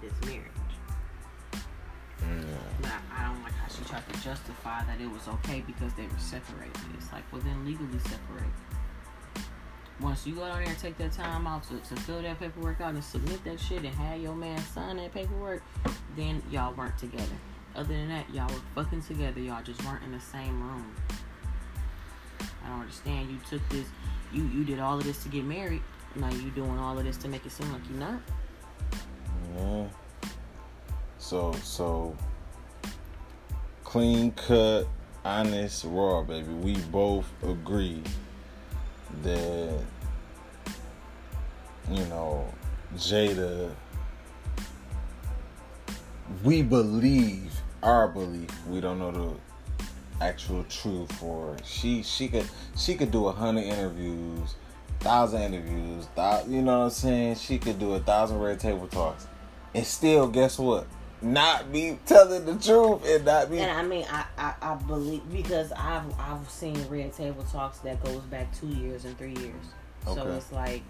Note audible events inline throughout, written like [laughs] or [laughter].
this marriage. Mm. But I, I don't like how she tried to justify that it was okay because they were separated. It's like, well, then legally separate. Once you go down there and take that time out to, to fill that paperwork out and submit that shit and have your man sign that paperwork, then y'all weren't together. Other than that, y'all were fucking together. Y'all just weren't in the same room. I don't understand. You took this, you you did all of this to get married. Now you doing all of this to make it seem like you're not. Yeah. So so clean cut, honest, raw, baby. We both agree that you know Jada. We believe our belief. We don't know the actual truth for her. she she could she could do a hundred interviews thousand interviews you know what i'm saying she could do a thousand red table talks and still guess what not be telling the truth and not be And I mean, I, I, I believe because I've I've seen red table talks that goes back two years and three years. So it's like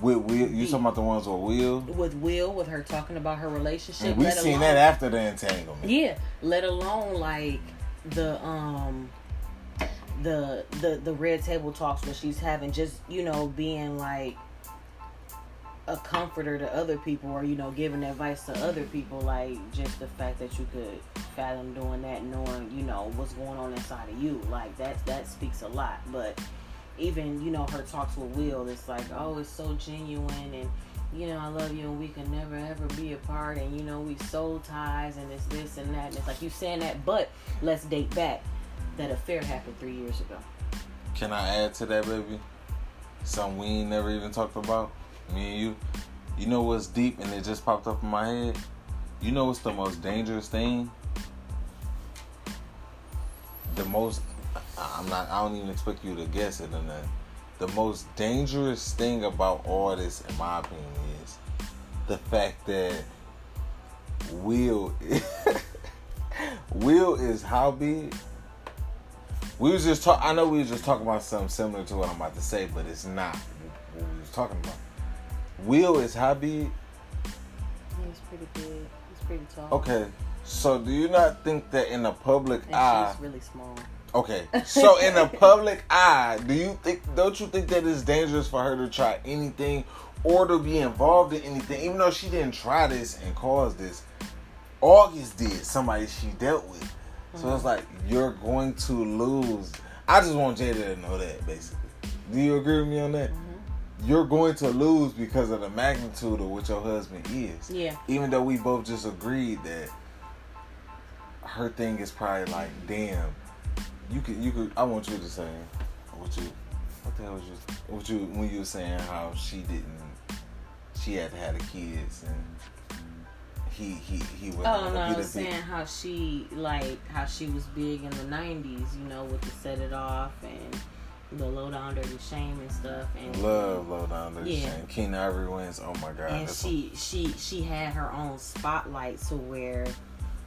with Will, you talking about the ones with Will with Will, with her talking about her relationship. and we let seen alone- that after the entanglement Yeah, let alone like the um the the the red table talks when she's having just you know being like a comforter to other people or you know giving advice to other people like just the fact that you could fathom doing that knowing you know what's going on inside of you. Like that that speaks a lot. But even you know her talks with will it's like oh it's so genuine and you know i love you and we can never ever be apart and you know we soul ties and it's this and that. And it's like you saying that but let's date back. That affair happened three years ago. Can i add to that baby? Something we ain't never even talked about me and you you know what's deep and it just popped up in my head? You know what's the most dangerous thing? The most i'm not i don't even expect you to guess it or nothing. The most dangerous thing about all this in my opinion is the fact that will [laughs] will is how big we was just talk i know we was just talking about something similar to what i'm about to say but it's not what we was talking about will is how big he's pretty big he's pretty tall okay so do you not think that in the public and eye she's really small Okay, so [laughs] in the public eye, do you think? Don't you think that it's dangerous for her to try anything or to be involved in anything, even though she didn't try this and cause this? August did somebody she dealt with, so it's mm-hmm. like you're going to lose. I just want Jada to know that, basically. Do you agree with me on that? Mm-hmm. You're going to lose because of the magnitude of what your husband is. yeah Even though we both just agreed that her thing is probably like, damn, you could, you could. I want you to say what you, what the hell was you, what you when you were saying how she didn't, she had to have the kids and he he he wasn't Oh no, I was a big- saying how she like how she was big in the '90s, you know, with the set it off and the low down dirty shame and stuff, and Love low down there. Yeah. Yeah. Keenen Ivory Wayans. Oh my god. and she she she had her own spotlight to where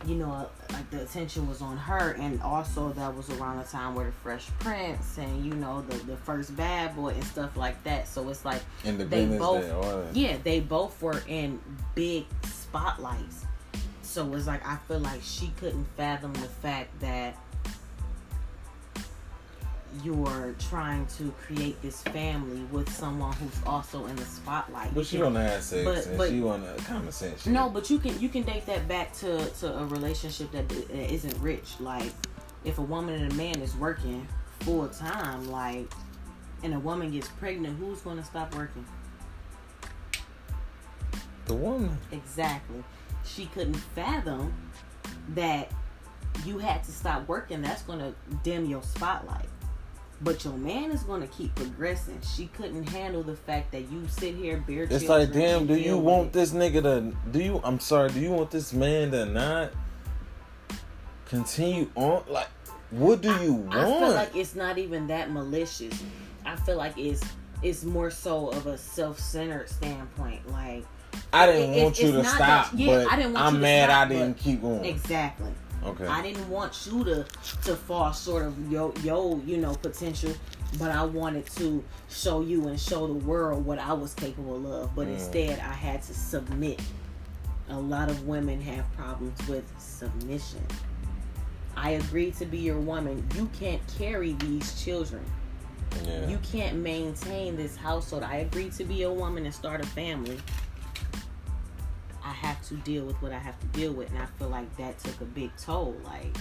you know like the attention was on her and also that was around the time where the fresh prince and you know the the first bad boy and stuff like that so it's like Independence they both-. Yeah they both were in big spotlights so it's like i feel like she couldn't fathom the fact that you're trying to create this family with someone who's also in the spotlight But she wanna have sex but- and but- she wanna common sense. shit. no, but you can you can date that back to to a relationship that, that isn't rich. Like if a woman and a man is working full time, like, and a woman gets pregnant, who's going to stop working? the woman. Exactly. She couldn't fathom that you had to stop working. That's going to dim your spotlight. But your man is going to keep progressing. She couldn't handle the fact that you sit here bare. It's like, damn, do you want it. this nigga to? Do you? I'm sorry. Do you want this man to not continue on? Like, what do you want? I feel like it's not even that malicious. I feel like it's it's more so of a self-centered standpoint. Like I didn't it- want it's you to stop, that- yeah, but I didn't want I'm you to mad stop, I didn't keep going. exactly. Okay. I didn't want you to to fall short of your your you know potential, but I wanted to show you and show the world what I was capable of. But Mm. instead, I had to submit. a lot of women have problems with submission. I agreed to be your woman. You can't carry these children. Yeah. You can't maintain this household. I agreed to be a woman and start a family. I have to deal with what I have to deal with, and I feel like that took a big toll. Like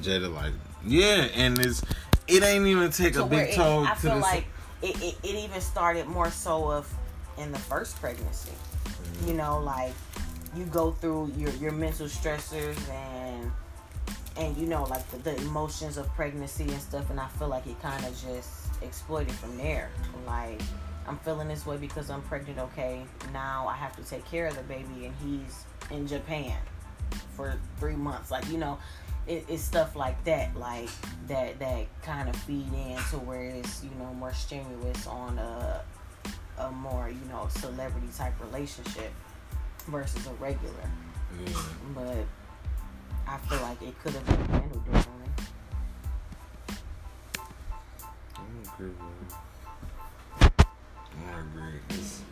Jada, like, yeah, and it's it ain't even take a big it, toll I to feel the like it, it, it even started more so of in the first pregnancy. Mm-hmm. You know, like you go through your your mental stressors and and you know like the, the emotions of pregnancy and stuff, and I feel like it kind of just exploited from there. Like I'm feeling this way because I'm pregnant. Okay, now I have to take care of the baby, and he's in Japan for three months. Like you know, it, it's stuff like that, like that that kind of feed into where it's you know more strenuous on a a more you know celebrity type relationship versus a regular. Yeah. But I feel like it could have been handled differently. I agree with memories